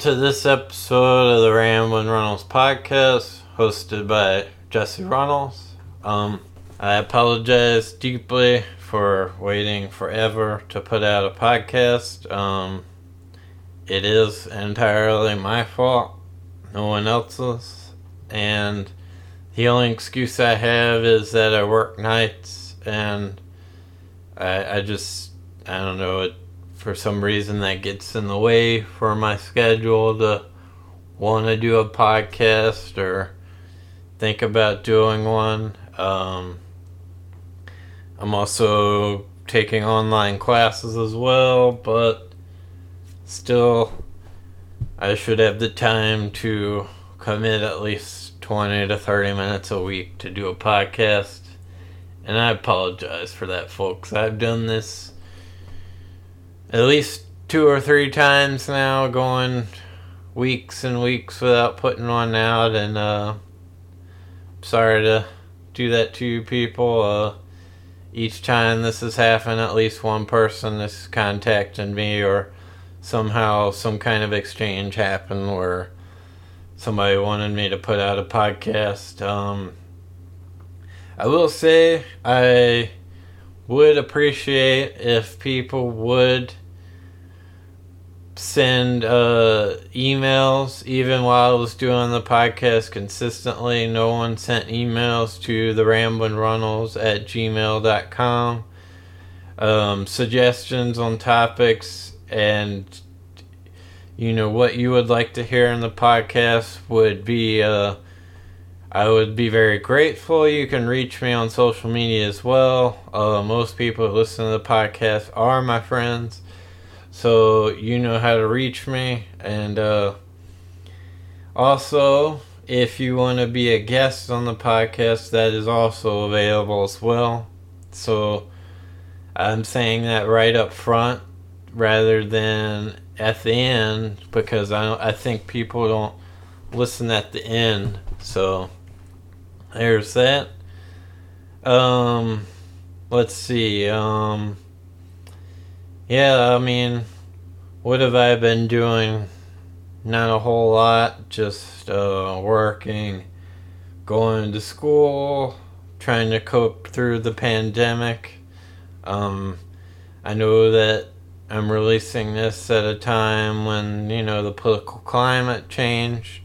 To this episode of the Ramblin' Runnels podcast, hosted by Jesse Runnels. Um, I apologize deeply for waiting forever to put out a podcast. Um, it is entirely my fault, no one else's, and the only excuse I have is that I work nights and I, I just I don't know it for some reason that gets in the way for my schedule to want to do a podcast or think about doing one. Um, I'm also taking online classes as well, but still, I should have the time to commit at least 20 to 30 minutes a week to do a podcast. And I apologize for that, folks. I've done this at least two or three times now, going weeks and weeks without putting one out, and uh, sorry to do that to you people. Uh, each time this has happened, at least one person is contacting me, or somehow some kind of exchange happened where somebody wanted me to put out a podcast. Um, I will say I would appreciate if people would send uh, emails even while I was doing the podcast consistently. No one sent emails to the Ramblin' Runnels at gmail.com. Um, suggestions on topics and you know what you would like to hear in the podcast would be uh, I would be very grateful. You can reach me on social media as well. Uh, most people who listen to the podcast are my friends, so you know how to reach me. And uh, also, if you want to be a guest on the podcast, that is also available as well. So I'm saying that right up front rather than at the end because I I think people don't listen at the end. So there's that. Um, let's see. Um, yeah, I mean, what have I been doing? Not a whole lot. Just uh, working, going to school, trying to cope through the pandemic. Um, I know that I'm releasing this at a time when, you know, the political climate changed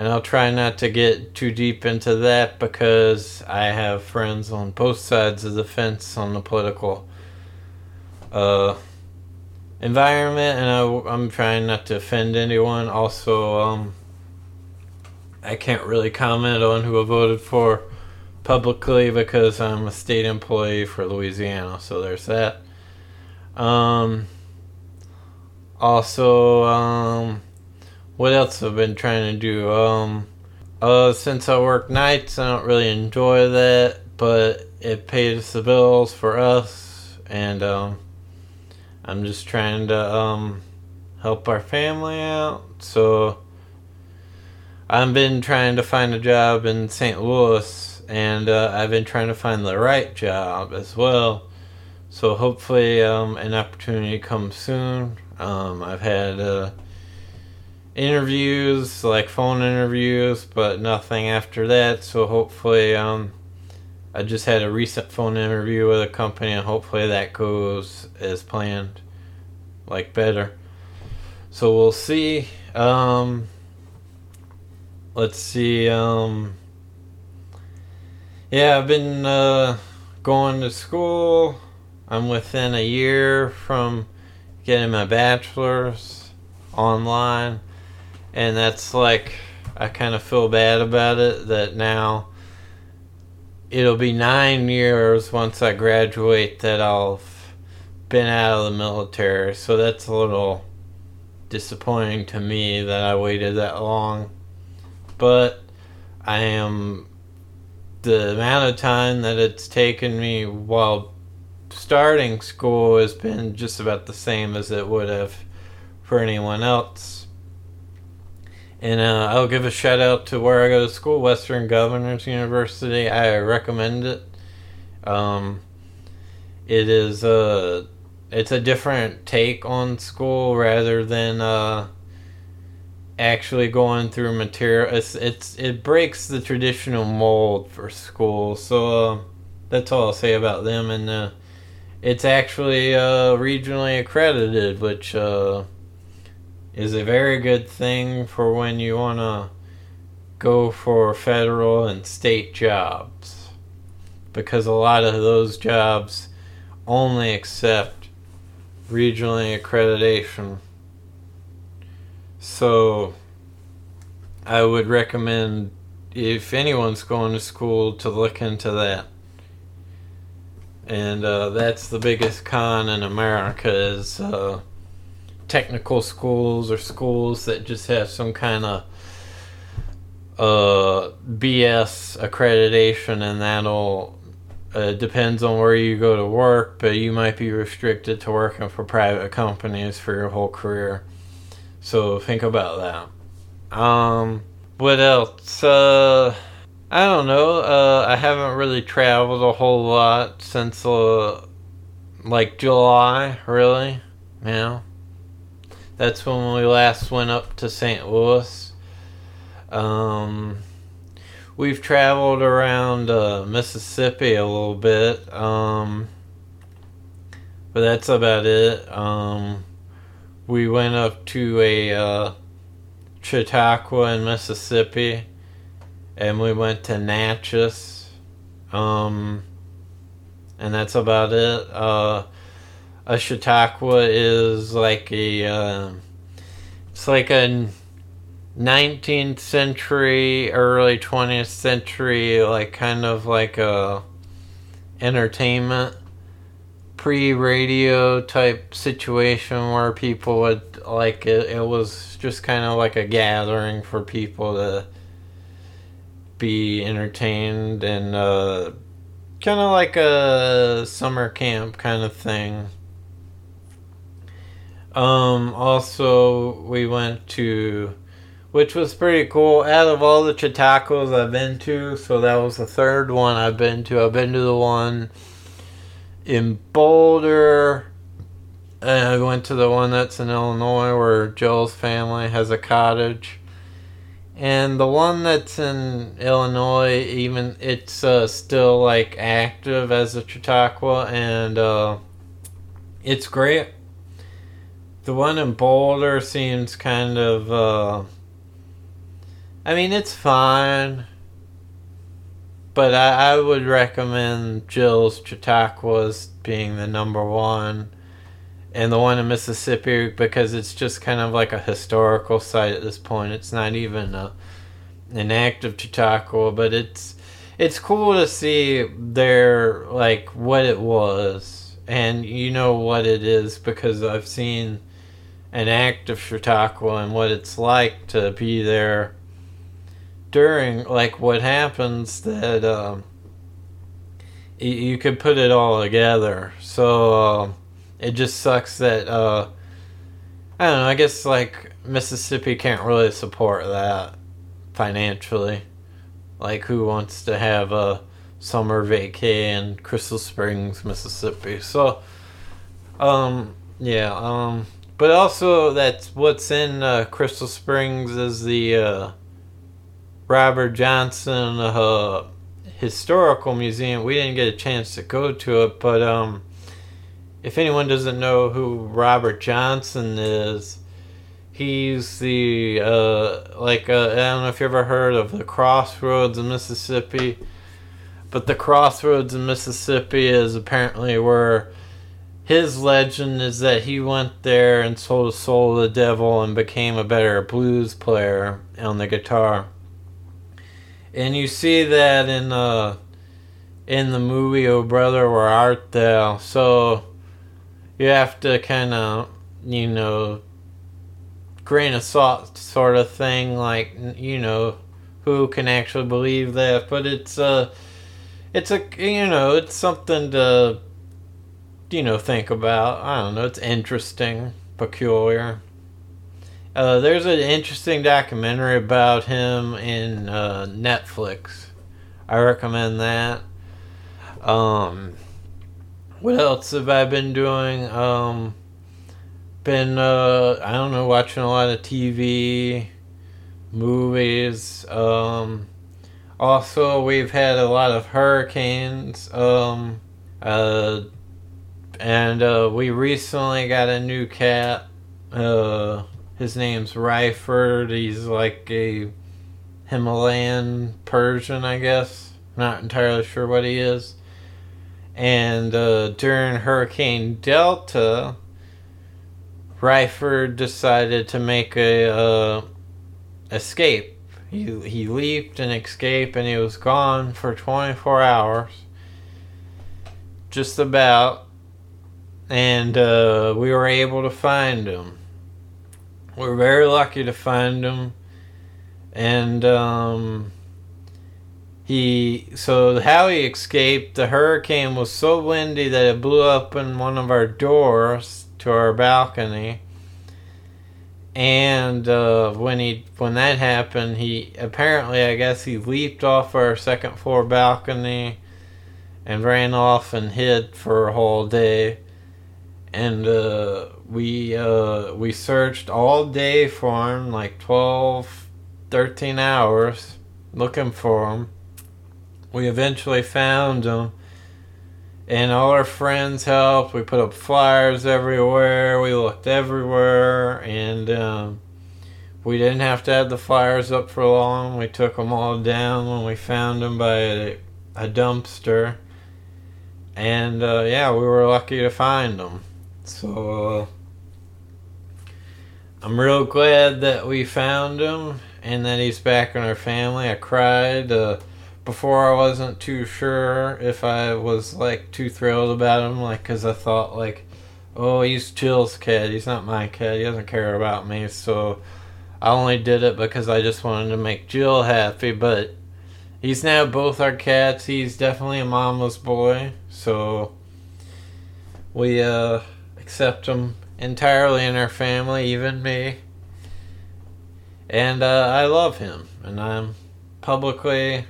and I'll try not to get too deep into that because I have friends on both sides of the fence on the political uh, environment, and I, am trying not to offend anyone. Also, um, I can't really comment on who I voted for publicly because I'm a state employee for Louisiana, so there's that. Um, also, um, what else I've been trying to do? Um, uh, since I work nights, I don't really enjoy that, but it pays the bills for us, and um, I'm just trying to um, help our family out. So I've been trying to find a job in St. Louis, and uh, I've been trying to find the right job as well. So hopefully, um, an opportunity comes soon. Um, I've had uh, interviews, like phone interviews, but nothing after that. So hopefully, um, I just had a recent phone interview with a company, and hopefully that goes as planned, like better. So we'll see. Um, let's see. Um, yeah, I've been uh, going to school. I'm within a year from getting my bachelor's online and that's like I kind of feel bad about it that now it'll be nine years once I graduate that I'll been out of the military. So that's a little disappointing to me that I waited that long. But I am the amount of time that it's taken me while starting school has been just about the same as it would have for anyone else. And uh, I'll give a shout out to where I go to school, Western Governors University. I recommend it. Um, it is a it's a different take on school rather than uh, actually going through material. It's it's it breaks the traditional mold for school. So uh, that's all I'll say about them. And uh, it's actually uh, regionally accredited, which uh, is a very good thing for when you want to go for federal and state jobs. Because a lot of those jobs only accept regionally accreditation. So I would recommend if anyone's going to school to look into that. And uh, that's the biggest con in America is uh, technical schools or schools that just have some kind of uh, BS accreditation, and that'll uh, depends on where you go to work, but you might be restricted to working for private companies for your whole career. So think about that. Um, what else? Uh, I don't know. Uh, I haven't really traveled a whole lot since uh, like July, really. Yeah. That's when we last went up to St. Louis. Um, we've traveled around uh, Mississippi a little bit, um, but that's about it. Um, we went up to a uh, Chautauqua in Mississippi, and we went to Natchez, um, and that's about it. Uh, a Chautauqua is like a, uh, it's like a 19th century, early 20th century, like kind of like a entertainment pre-radio type situation where people would like it, it was just kind of like a gathering for people to be entertained and uh, kind of like a summer camp kind of thing um also we went to which was pretty cool. Out of all the Chautauquas I've been to, so that was the third one I've been to. I've been to the one in Boulder. And I went to the one that's in Illinois where Joel's family has a cottage. And the one that's in Illinois, even it's uh, still like active as a Chautauqua, and uh, it's great. The one in Boulder seems kind of uh, I mean, it's fine. But I, I would recommend Jill's Chautauquas being the number one. And the one in Mississippi because it's just kind of like a historical site at this point. It's not even a, an active Chautauqua, but it's it's cool to see their like what it was and you know what it is because I've seen an act of Chautauqua and what it's like to be there during like what happens that um, you, you could put it all together. So uh, it just sucks that uh, I don't know. I guess like Mississippi can't really support that financially. Like who wants to have a summer vacay in Crystal Springs, Mississippi? So um yeah um but also that's what's in uh, Crystal Springs is the uh, Robert Johnson uh, Historical Museum. We didn't get a chance to go to it, but um, if anyone doesn't know who Robert Johnson is, he's the uh, like uh, I don't know if you ever heard of the Crossroads in Mississippi, but the Crossroads in Mississippi is apparently where his legend is that he went there and sold his soul to the devil and became a better blues player on the guitar and you see that in uh in the movie Oh Brother Where Art Thou. So you have to kind of you know grain of salt sort of thing, like you know who can actually believe that, but it's uh it's a you know it's something to you know think about. I don't know. It's interesting, peculiar. Uh, there's an interesting documentary about him in uh, Netflix. I recommend that. Um, what else have I been doing? Um, been uh, I don't know, watching a lot of TV. movies. Um, also, we've had a lot of hurricanes. Um, uh, and uh, we recently got a new cat. Uh, his name's Ryford. He's like a Himalayan Persian, I guess. Not entirely sure what he is. And uh, during Hurricane Delta, Ryford decided to make a uh, escape. He he leaped and escaped, and he was gone for 24 hours, just about. And uh, we were able to find him. We are very lucky to find him, and um, he so how he escaped. The hurricane was so windy that it blew up in one of our doors to our balcony and uh, when he when that happened, he apparently I guess he leaped off our second floor balcony and ran off and hid for a whole day. And uh, we uh, we searched all day for him, like 12, 13 hours, looking for him. We eventually found him and all our friends helped. We put up flyers everywhere. We looked everywhere, and um, we didn't have to have the flyers up for long. We took them all down when we found them by a, a dumpster, and uh, yeah, we were lucky to find them. So I'm real glad that we found him and that he's back in our family. I cried. Uh, before I wasn't too sure if I was like too thrilled about him, like because I thought like, oh, he's Jill's kid, he's not my kid, he doesn't care about me, so I only did it because I just wanted to make Jill happy. But he's now both our cats. He's definitely a mama's boy, so we uh, accept him entirely in our family, even me. And uh, I love him, and I'm publicly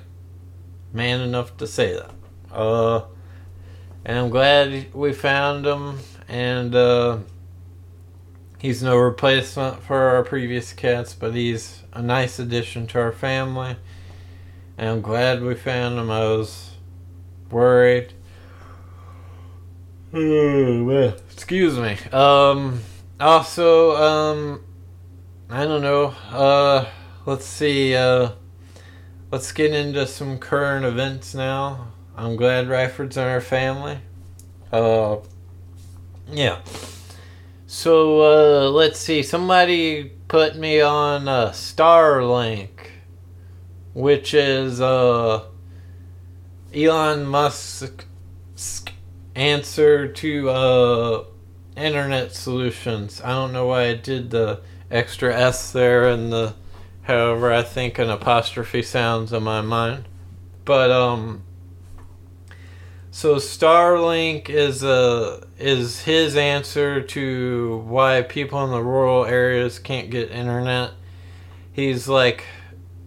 man enough to say that. Uh, and I'm glad we found him, and uh, he's no replacement for our previous cats, but he's a nice addition to our family. And I'm glad we found him. I was worried. Excuse me. Um, also, um, I don't know. Uh, let's see. Uh, let's get into some current events now. I'm glad Ryford's in our family. Uh, yeah. So uh, let's see. Somebody put me on uh, Starlink, which is uh, Elon Musk's answer to uh, internet solutions. I don't know why I did the extra S there and the However, I think an apostrophe sounds in my mind. But um so Starlink is a is his answer to why people in the rural areas can't get internet. He's like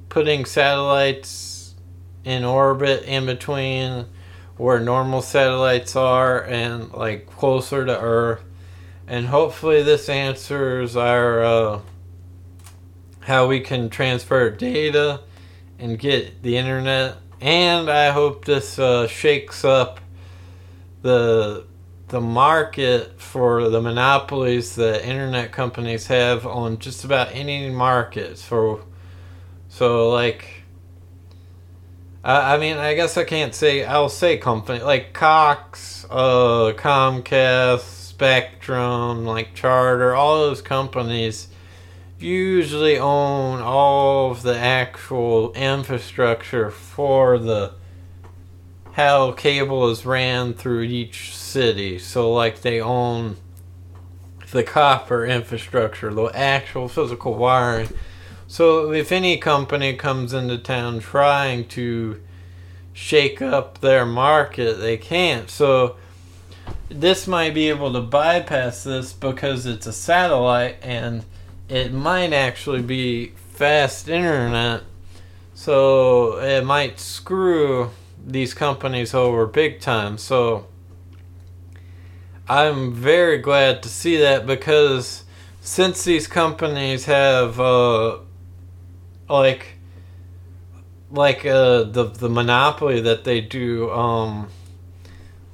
putting satellites in orbit in between where normal satellites are and like closer to Earth. And hopefully this answers our uh, how we can transfer data and get the internet. And I hope this uh, shakes up the the market for the monopolies that internet companies have on just about any markets for so like I, I mean I guess I can't say I'll say company like Cox, uh Comcast, Spectrum, like Charter, all those companies usually own all of the actual infrastructure for the how cable is ran through each city. So like they own the copper infrastructure, the actual physical wiring. So if any company comes into town trying to shake up their market, they can't. So this might be able to bypass this because it's a satellite and it might actually be fast internet, so it might screw these companies over big time. So I'm very glad to see that because since these companies have uh, like like uh, the the monopoly that they do. Um,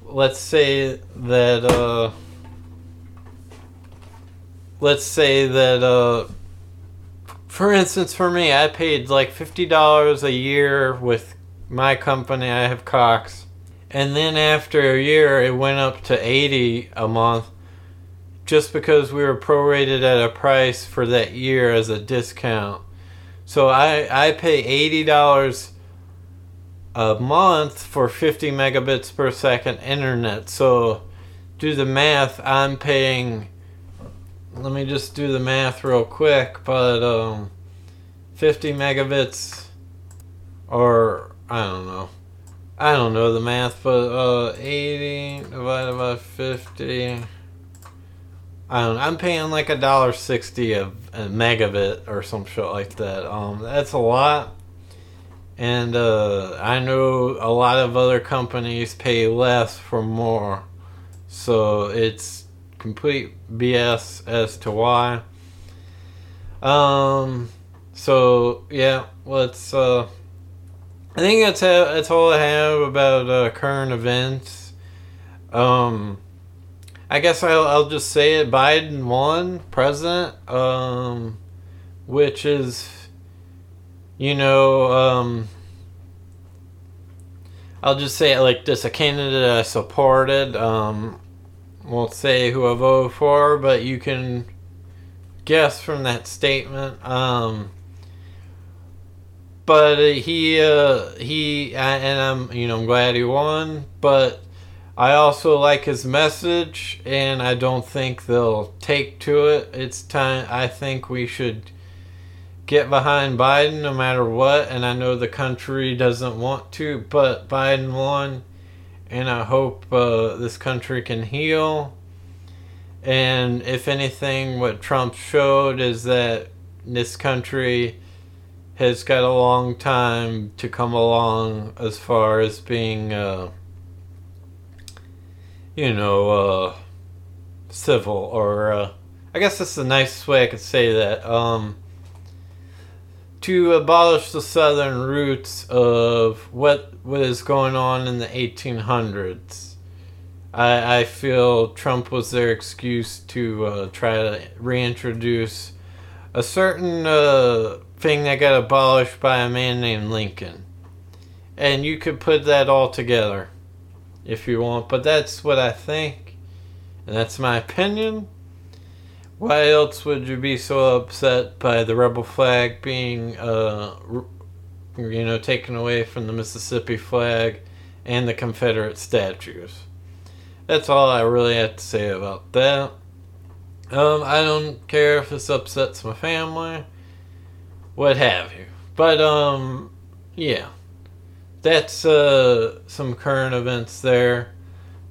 let's say that uh, let's say that uh, for instance, for me, I paid like fifty dollars a year with my company. I have Cox, and then after a year, it went up to eighty a month, just because we were prorated at a price for that year as a discount. So I I pay eighty dollars a month for fifty megabits per second internet. So do the math. I'm paying let me just do the math real quick, but um, 50 megabits, or I don't know. I don't know the math, but uh, 80 divided by 50. I'm paying like a dollar sixty a, a megabit or some shit like that. Um, that's a lot. And uh, I know a lot of other companies pay less for more. So it's complete BS as to why. Um, so yeah, let's. Uh, I think that's ha- that's all I have about uh, current events. Um, I guess I'll, I'll just say it. Biden won president. Um, which is, you know, um, I'll just say it like this: a candidate I supported. Um, won't say who I voted for, but you can guess from that statement. Um, but he, uh, he, and I'm, you know, I'm glad he won. But I also like his message, and I don't think they'll take to it. It's time. I think we should get behind Biden no matter what. And I know the country doesn't want to, but Biden won and I hope uh, this country can heal. And if anything, what Trump showed is that this country has got a long time to come along as far as being, uh, you know, uh, civil, or uh, I guess that's the nicest way I could say that. Um, to abolish the southern roots of what what is going on in the 1800s. I, I feel Trump was their excuse to uh, try to reintroduce a certain uh, thing that got abolished by a man named Lincoln. And you could put that all together if you want, but that's what I think, and that's my opinion. Why else would you be so upset by the rebel flag being, uh, you know, taken away from the Mississippi flag and the Confederate statues? That's all I really have to say about that. Um, I don't care if this upsets my family, what have you. But, um, yeah. That's, uh, some current events there.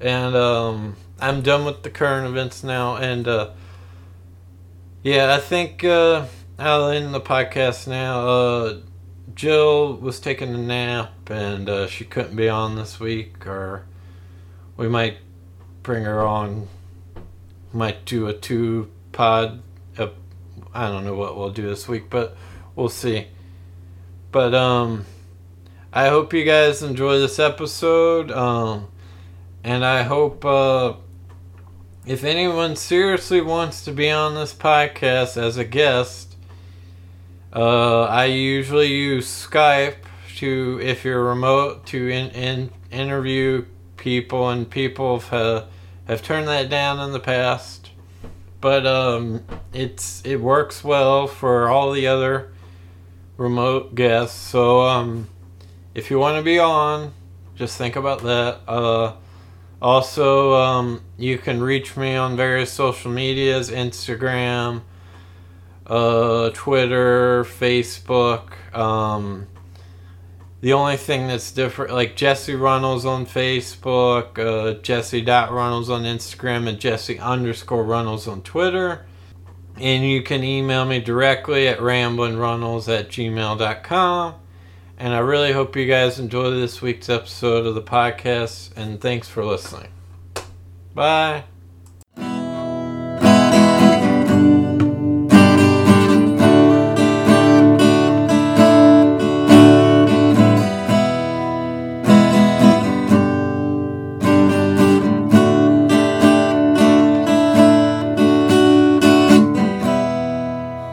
And, um, I'm done with the current events now, and, uh, yeah, I think uh, I'll end the podcast now. Uh, Jill was taking a nap and uh, she couldn't be on this week, or we might bring her on. Might do a two pod. I don't know what we'll do this week, but we'll see. But um, I hope you guys enjoy this episode. Um, and I hope uh if anyone seriously wants to be on this podcast as a guest, uh, I usually use Skype to, if you're remote, to in, in, interview people, and people have, have turned that down in the past. But um, it's it works well for all the other remote guests. So um, if you want to be on, just think about that. Uh, also, um, you can reach me on various social medias Instagram, uh, Twitter, Facebook. Um, the only thing that's different, like Jesse Runnels on Facebook, uh, Jesse.Runnels on Instagram, and Jesse underscore Runnels on Twitter. And you can email me directly at ramblingrunnels at gmail.com. And I really hope you guys enjoy this week's episode of the podcast. And thanks for listening. Bye.